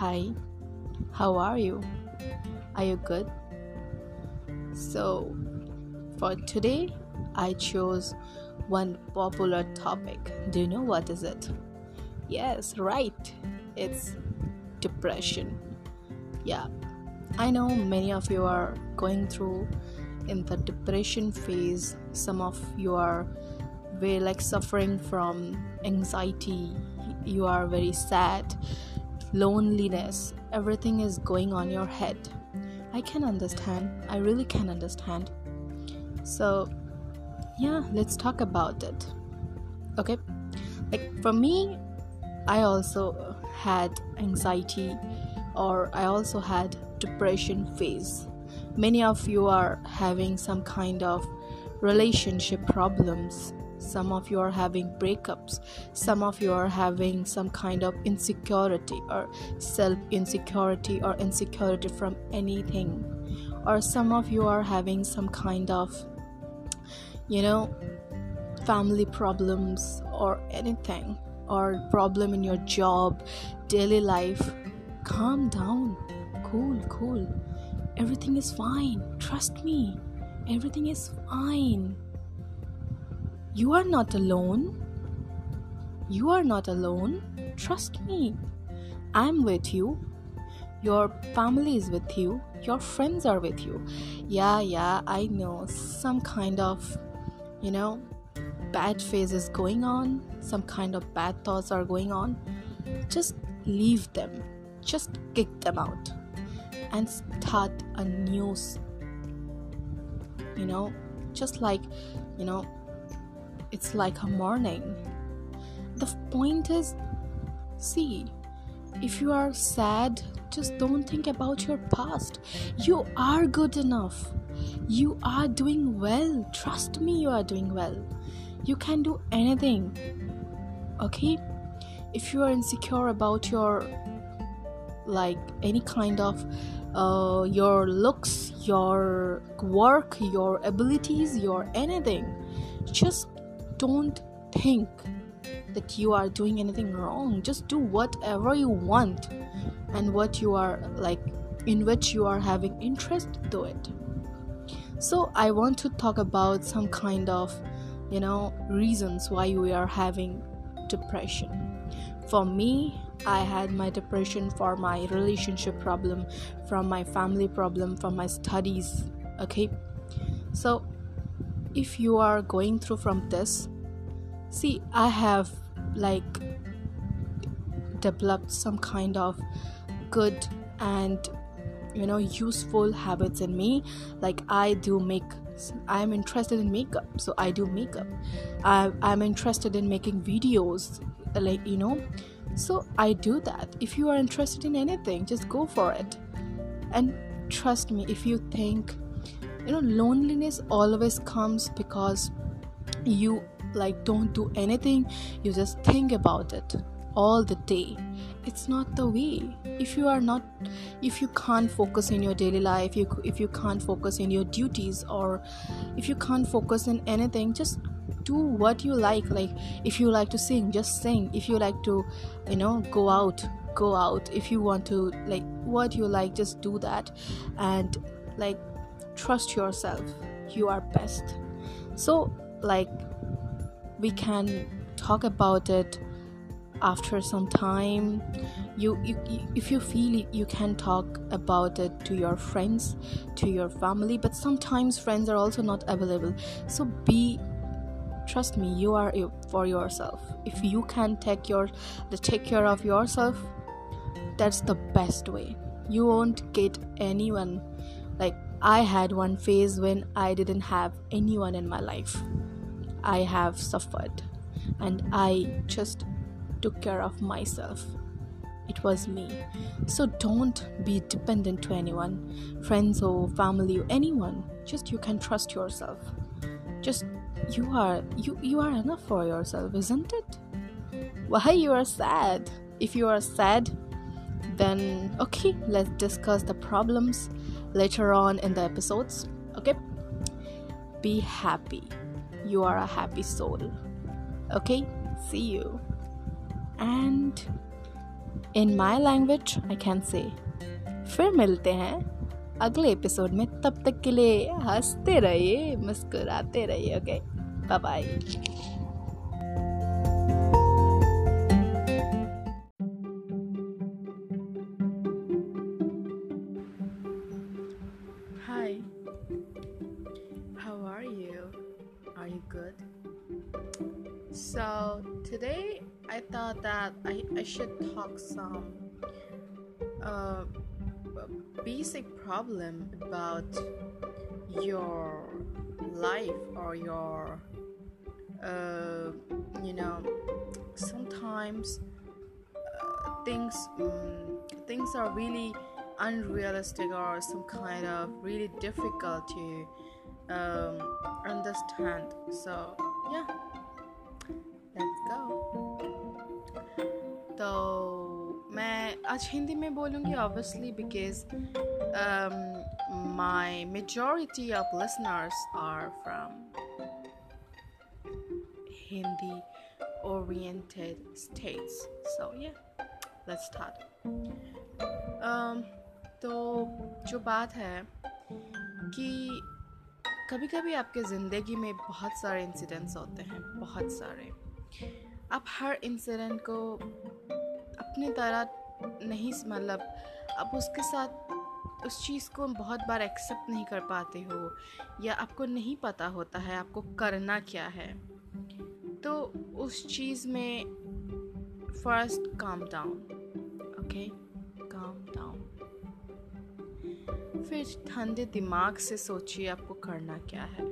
Hi, how are you? Are you good? So, for today, I chose one popular topic. Do you know what is it? Yes, right. It's depression. Yeah, I know many of you are going through in the depression phase. Some of you are very like suffering from anxiety. You are very sad, loneliness. Everything is going on your head. I can understand. I really can understand. So, yeah, let's talk about it. Okay? Like for me, I also had anxiety or I also had depression phase. Many of you are having some kind of relationship problems. Some of you are having breakups. Some of you are having some kind of insecurity or self insecurity or insecurity from anything. Or some of you are having some kind of, you know, family problems or anything or problem in your job, daily life, calm down. Cool, cool. Everything is fine. Trust me. Everything is fine. You are not alone. You are not alone. Trust me. I'm with you. Your family is with you. Your friends are with you. Yeah, yeah, I know. Some kind of, you know, bad phase is going on, some kind of bad thoughts are going on, just leave them. Just kick them out and start a new, you know, just like, you know, it's like a morning. The point is, see, if you are sad, just don't think about your past. You are good enough. You are doing well. Trust me, you are doing well you can do anything okay if you are insecure about your like any kind of uh, your looks your work your abilities your anything just don't think that you are doing anything wrong. Just do whatever you want and what you are like in which you are having interest do it. So i want to talk about some kind of you know reasons why we are having depression. For me i had my depression for my relationship problem from my family problem from my studies okay? So if you are going through from this see i have like developed some kind of good and you know useful habits in me. Like i do make i'm interested in makeup so i do makeup. I, i'm interested in making videos like you know. So i do that. If you are interested in anything just go for it. And trust me if you think you know loneliness always comes because you like don't do anything. You just think about it all the day. It's not the way. If you are not if you can't focus in your daily life you if you can't focus in your duties or if you can't focus in anything just do what you like. Like if you like to sing just sing. If you like to you know go out go out. If you want to like what you like just do that. And like trust yourself. You are best. So like we can talk about it after some time. You, you, if you feel you can talk about it to your friends to your family but sometimes friends are also not available. So be trust me you are for yourself. If you can take your the take care of yourself that's the best way. You won't get anyone i had one phase when i didn't have anyone in my life i have suffered and i just took care of myself. It was me. So don't be dependent to anyone, friends or family or anyone. Just you can trust yourself. Just you are you you are enough for yourself, isn't it? Why you are sad? If you are sad, then okay, let's discuss the problems later on in the episodes. Okay? Be happy. You are a happy soul. Okay? See you and in my language I can say फिर मिलते हैं अगले episode में तब तक के लिए हँसते रहिए मुस्कुराते रहिए okay bye bye I thought that I, I should talk some uh, basic problem about your life or your uh, you know sometimes uh, things um, things are really unrealistic or some kind of really difficult to um, understand. So yeah. Let's go तो मैं आज हिंदी में बोलूँगी obviously because my majority of listeners are from Hindi states. So yeah, let's start. Um, तो जो बात है कि कभी कभी आपके ज़िंदगी में बहुत सारे इंसिडेंट्स होते हैं बहुत सारे आप हर इंसिडेंट को अपनी तरह नहीं मतलब आप उसके साथ उस चीज़ को बहुत बार एक्सेप्ट नहीं कर पाते हो, या आपको नहीं पता होता है आपको करना क्या है। तो उस चीज़ में first calm down okay calm down फिर ठंडे दिमाग से सोचिए आपको करना क्या है।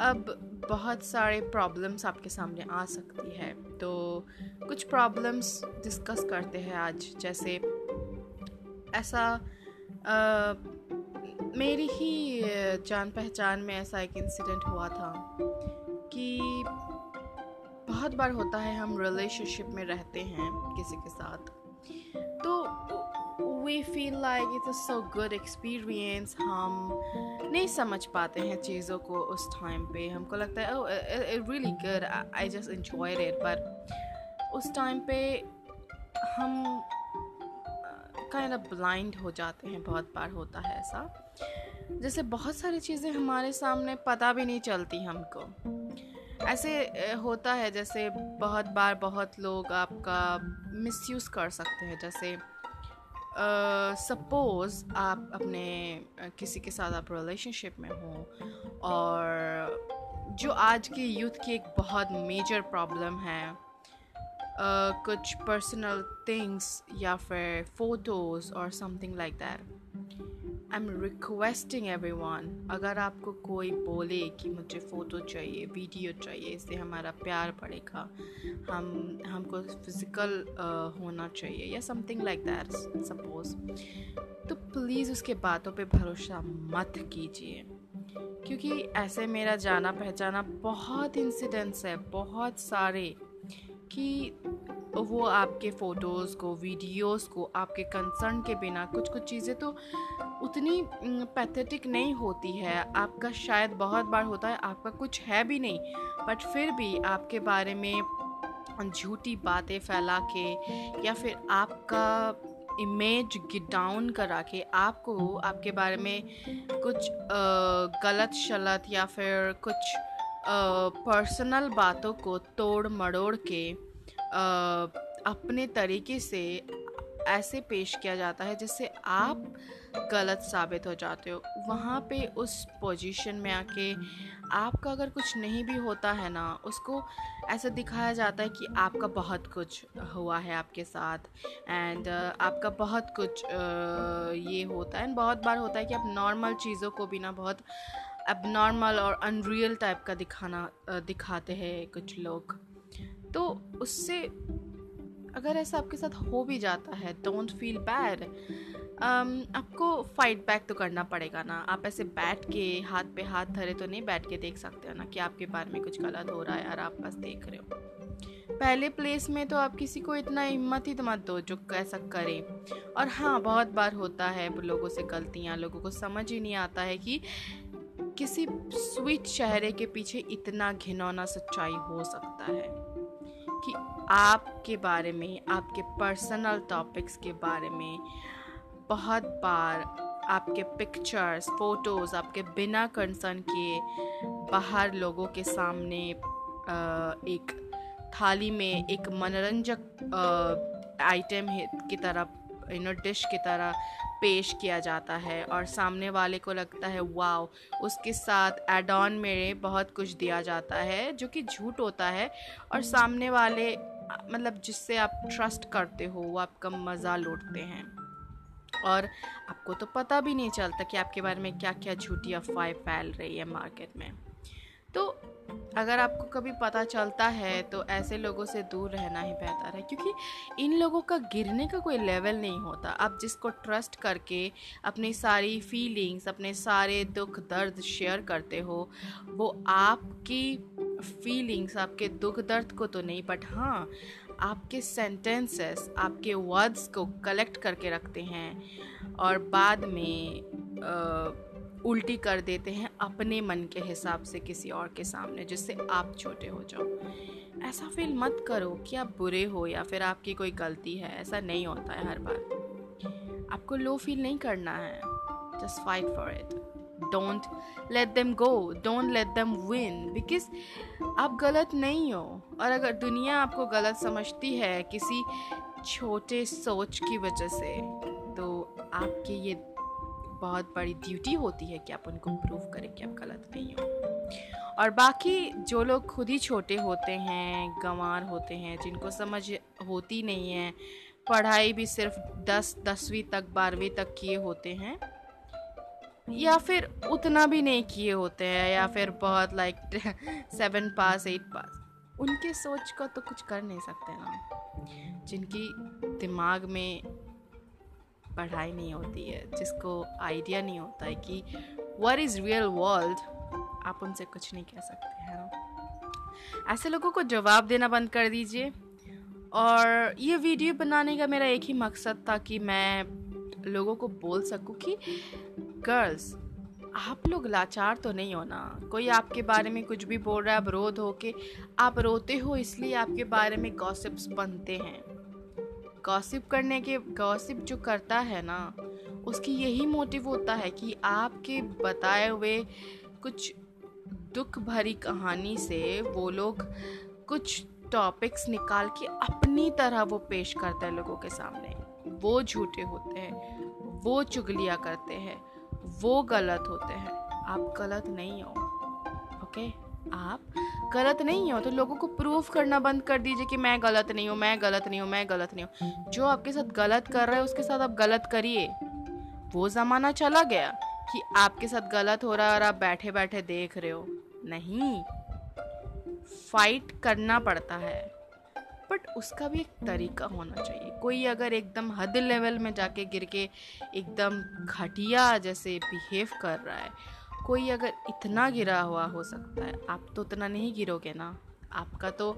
अब बहुत सारे प्रॉब्लम्स आपके सामने आ सकती है। तो कुछ प्रॉब्लम्स डिस्कस करते हैं आज जैसे ऐसा आ, मेरी ही जान पहचान में ऐसा एक इंसिडेंट हुआ था कि बहुत बार होता है हम रिलेशनशिप में रहते हैं किसी के साथ। तो we feel like it is so good experience हम नहीं समझ पाते हैं चीज़ों को उस टाइम पे। हमको लगता है ओह really good I just enjoyed it but उस टाइम पे हम काइंड ऑफ़ ब्लाइंड हो जाते हैं, बहुत बार होता है ऐसा। जैसे बहुत सारी चीज़ें हमारे सामने पता भी नहीं चलती हमको। ऐसे होता है जैसे बहुत बार बहुत लोग आपका मिसयूज़ कर सकते हैं। जैसे सपोज़ uh, आप अपने uh, किसी के साथ आप रिलेशनशिप में हो और जो आज के यूथ की एक बहुत मेजर प्रॉब्लम है uh, कुछ पर्सनल थिंग्स या फिर फ़ोटोज़ और something like that I am requesting everyone अगर आपको कोई बोले कि मुझे फ़ोटो चाहिए वीडियो चाहिए इससे हमारा प्यार बढ़ेगा हम हमको फ़िज़िकल uh, होना चाहिए या समथिंग लाइक दैट सपोज़ तो प्लीज़ उसके बातों पे भरोसा मत कीजिए क्योंकि ऐसे मेरा जाना पहचाना बहुत इंसिडेंट्स है बहुत सारे कि वो आपके फ़ोटोज़ को वीडियोस को आपके कंसर्न के बिना कुछ कुछ चीज़ें तो उतनी पैथेटिक नहीं होती है। आपका शायद बहुत बार होता है, आपका कुछ है भी नहीं बट फिर भी आपके बारे में झूठी बातें फैला के या फिर आपका इमेज डाउन करा के आपको आपके बारे में कुछ गलत शलत या फिर कुछ पर्सनल बातों को तोड़ मड़ोड़ के अपने तरीके से ऐसे पेश किया जाता है जिससे आप गलत साबित हो जाते हो। वहाँ पे उस पोजीशन में आके आपका अगर कुछ नहीं भी होता है ना उसको ऐसा दिखाया जाता है कि आपका बहुत कुछ हुआ है आपके साथ। एंड uh, आपका बहुत कुछ uh, ये होता है। एंड बहुत बार होता है कि आप नॉर्मल चीज़ों को भी ना बहुत अब नॉर्मल और अनरियल टाइप का दिखाना uh, दिखाते हैं कुछ लोग। तो उससे अगर ऐसा आपके साथ हो भी जाता है डोंट फील बैड आपको फाइट बैक तो करना पड़ेगा ना। आप ऐसे बैठ के, हाथ पे हाथ धरे तो नहीं बैठ के देख सकते हो ना कि आपके बारे में कुछ गलत हो रहा है और आप बस देख रहे हो। पहले प्लेस में तो आप किसी को इतना हिम्मत ही तो मत दो जो ऐसा करे। और हाँ बहुत बार होता है लोगों से गलतियाँ, लोगों को समझ ही नहीं आता है कि किसी स्वीट चेहरे के पीछे इतना घिनौना सच्चाई हो सकता है। आपके बारे में, आपके पर्सनल टॉपिक्स के बारे में बहुत बार आपके पिक्चर्स फ़ोटोज़ आपके बिना कंसर्न किए बाहर लोगों के सामने एक थाली में एक मनोरंजक आइटम की तरह यू नो डिश की तरह पेश किया जाता है और सामने वाले को लगता है, वाओ! उसके साथ एड ऑन में बहुत कुछ दिया जाता है जो कि झूठ होता है और सामने वाले मतलब जिससे आप ट्रस्ट करते हो, वो आपका मज़ा लूटते हैं। और आपको तो पता भी नहीं चलता कि आपके बारे में क्या क्या झूठी अफवाहें फैल रही है मार्केट में। तो अगर आपको कभी पता चलता है तो ऐसे लोगों से दूर रहना ही बेहतर है, क्योंकि इन लोगों का गिरने का कोई लेवल नहीं होता। आप जिसको ट्रस्ट करके अपनी सारी फीलिंग्स अपने सारे दुख दर्द शेयर करते हो, वो आपकी फीलिंग्स आपके दुख दर्द को तो नहीं बट हाँ आपके सेंटेंसेस आपके वर्ड्स को कलेक्ट करके रखते हैं और बाद में आ, उल्टी कर देते हैं अपने मन के हिसाब से किसी और के सामने जिससे आप छोटे हो जाओ। ऐसा फील मत करो कि आप बुरे हो या फिर आपकी कोई गलती है ऐसा नहीं होता है हर बार। आपको लो फील नहीं करना है। Just fight for it don't let them go don't let them win because आप गलत नहीं हो। और अगर दुनिया आपको गलत समझती है किसी छोटे सोच की वजह से तो आपके ये बहुत बड़ी ड्यूटी होती है कि आप उनको प्रूव करें कि आप गलत नहीं हो। और बाकी जो लोग खुद ही छोटे होते हैं, गंवार होते हैं, जिनको समझ होती नहीं है, पढ़ाई भी सिर्फ़ दस, दसवीं तक, बारहवीं तक किए होते हैं या फिर उतना भी नहीं किए होते हैं, या फिर बहुत like seven pass eight pass उनके सोच का तो कुछ कर नहीं सकते ना। जिनकी दिमाग में पढ़ाई नहीं होती है, जिसको आइडिया नहीं होता है कि वट इज़ रियल वर्ल्ड आप उनसे कुछ नहीं कह सकते, हैं ना? ऐसे लोगों को जवाब देना बंद कर दीजिए। और ये वीडियो बनाने का मेरा एक ही मकसद था कि मैं लोगों को बोल सकूँ कि गर्ल्स आप लोग लाचार तो नहीं हो ना? कोई आपके बारे में कुछ भी बोल रहा है, आप रोध हो के, आप रोते हो इसलिए आपके बारे में गॉसिप्स बनते हैं। गॉसिप करने के गॉसिप जो करता है ना, उसकी यही मोटिव होता है कि आपके बताए हुए कुछ दुख भरी कहानी से वो लोग कुछ टॉपिक्स निकाल के अपनी तरह वो पेश करते हैं लोगों के सामने। वो झूठे होते हैं, वो चुगलियाँ करते हैं। वो गलत होते हैं। आप गलत नहीं हो, ओके? आप गलत नहीं हो तो लोगों को प्रूफ करना बंद कर दीजिए कि मैं गलत नहीं हूँ, मैं गलत नहीं हूँ, मैं गलत नहीं हूँ। जो आपके साथ गलत कर रहे हैं, उसके साथ आप गलत करिए। वो ज़माना चला गया कि आपके साथ गलत हो रहा है और आप बैठे बैठे देख रहे हो। नहीं फाइट करना पड़ता है। बट उसका भी एक तरीका होना चाहिए। कोई अगर एकदम हद लेवल में जाके गिर के एकदम घटिया जैसे बिहेव कर रहा है, कोई अगर इतना गिरा हुआ हो सकता है। आप तो उतना नहीं गिरोगे ना। आपका तो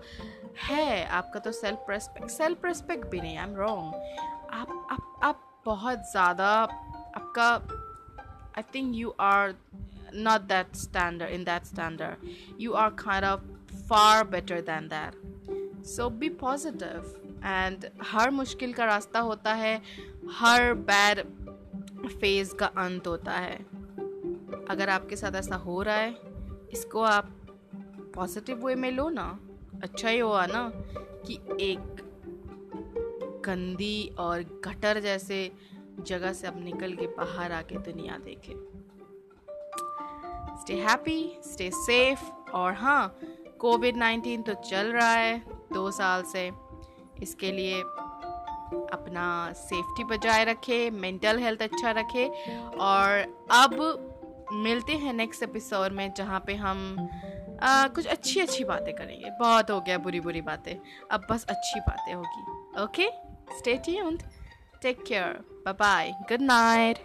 है, आपका तो सेल्फ रेस्पेक्ट सेल्फ रेस्पेक्ट भी नहीं आई एम रॉन्ग आप आप आप बहुत ज़्यादा, आपका I think you are that standard, in that standard you are kind of far better than that so be positive and हर मुश्किल का रास्ता होता है, हर बैड फ़ेज़ का अंत होता है। अगर आपके साथ ऐसा हो रहा है, इसको आप पॉजिटिव वे में लो ना। अच्छा ही हुआ ना कि एक गंदी और गटर जैसे जगह से अब निकल के बाहर आके दुनिया देखे। स्टे हैप्पी स्टे सेफ़ और हाँ कोविड नाइन्टीन तो चल रहा है। दो साल से इसके लिए अपना सेफ्टी बजाय रखे मेंटल हेल्थ अच्छा रखे। और अब मिलते हैं नेक्स्ट एपिसोड में जहाँ पे हम आ, कुछ अच्छी अच्छी बातें करेंगे। बहुत हो गया बुरी बुरी बातें। अब बस अच्छी बातें होगी। Okay stay tuned take care bye bye good night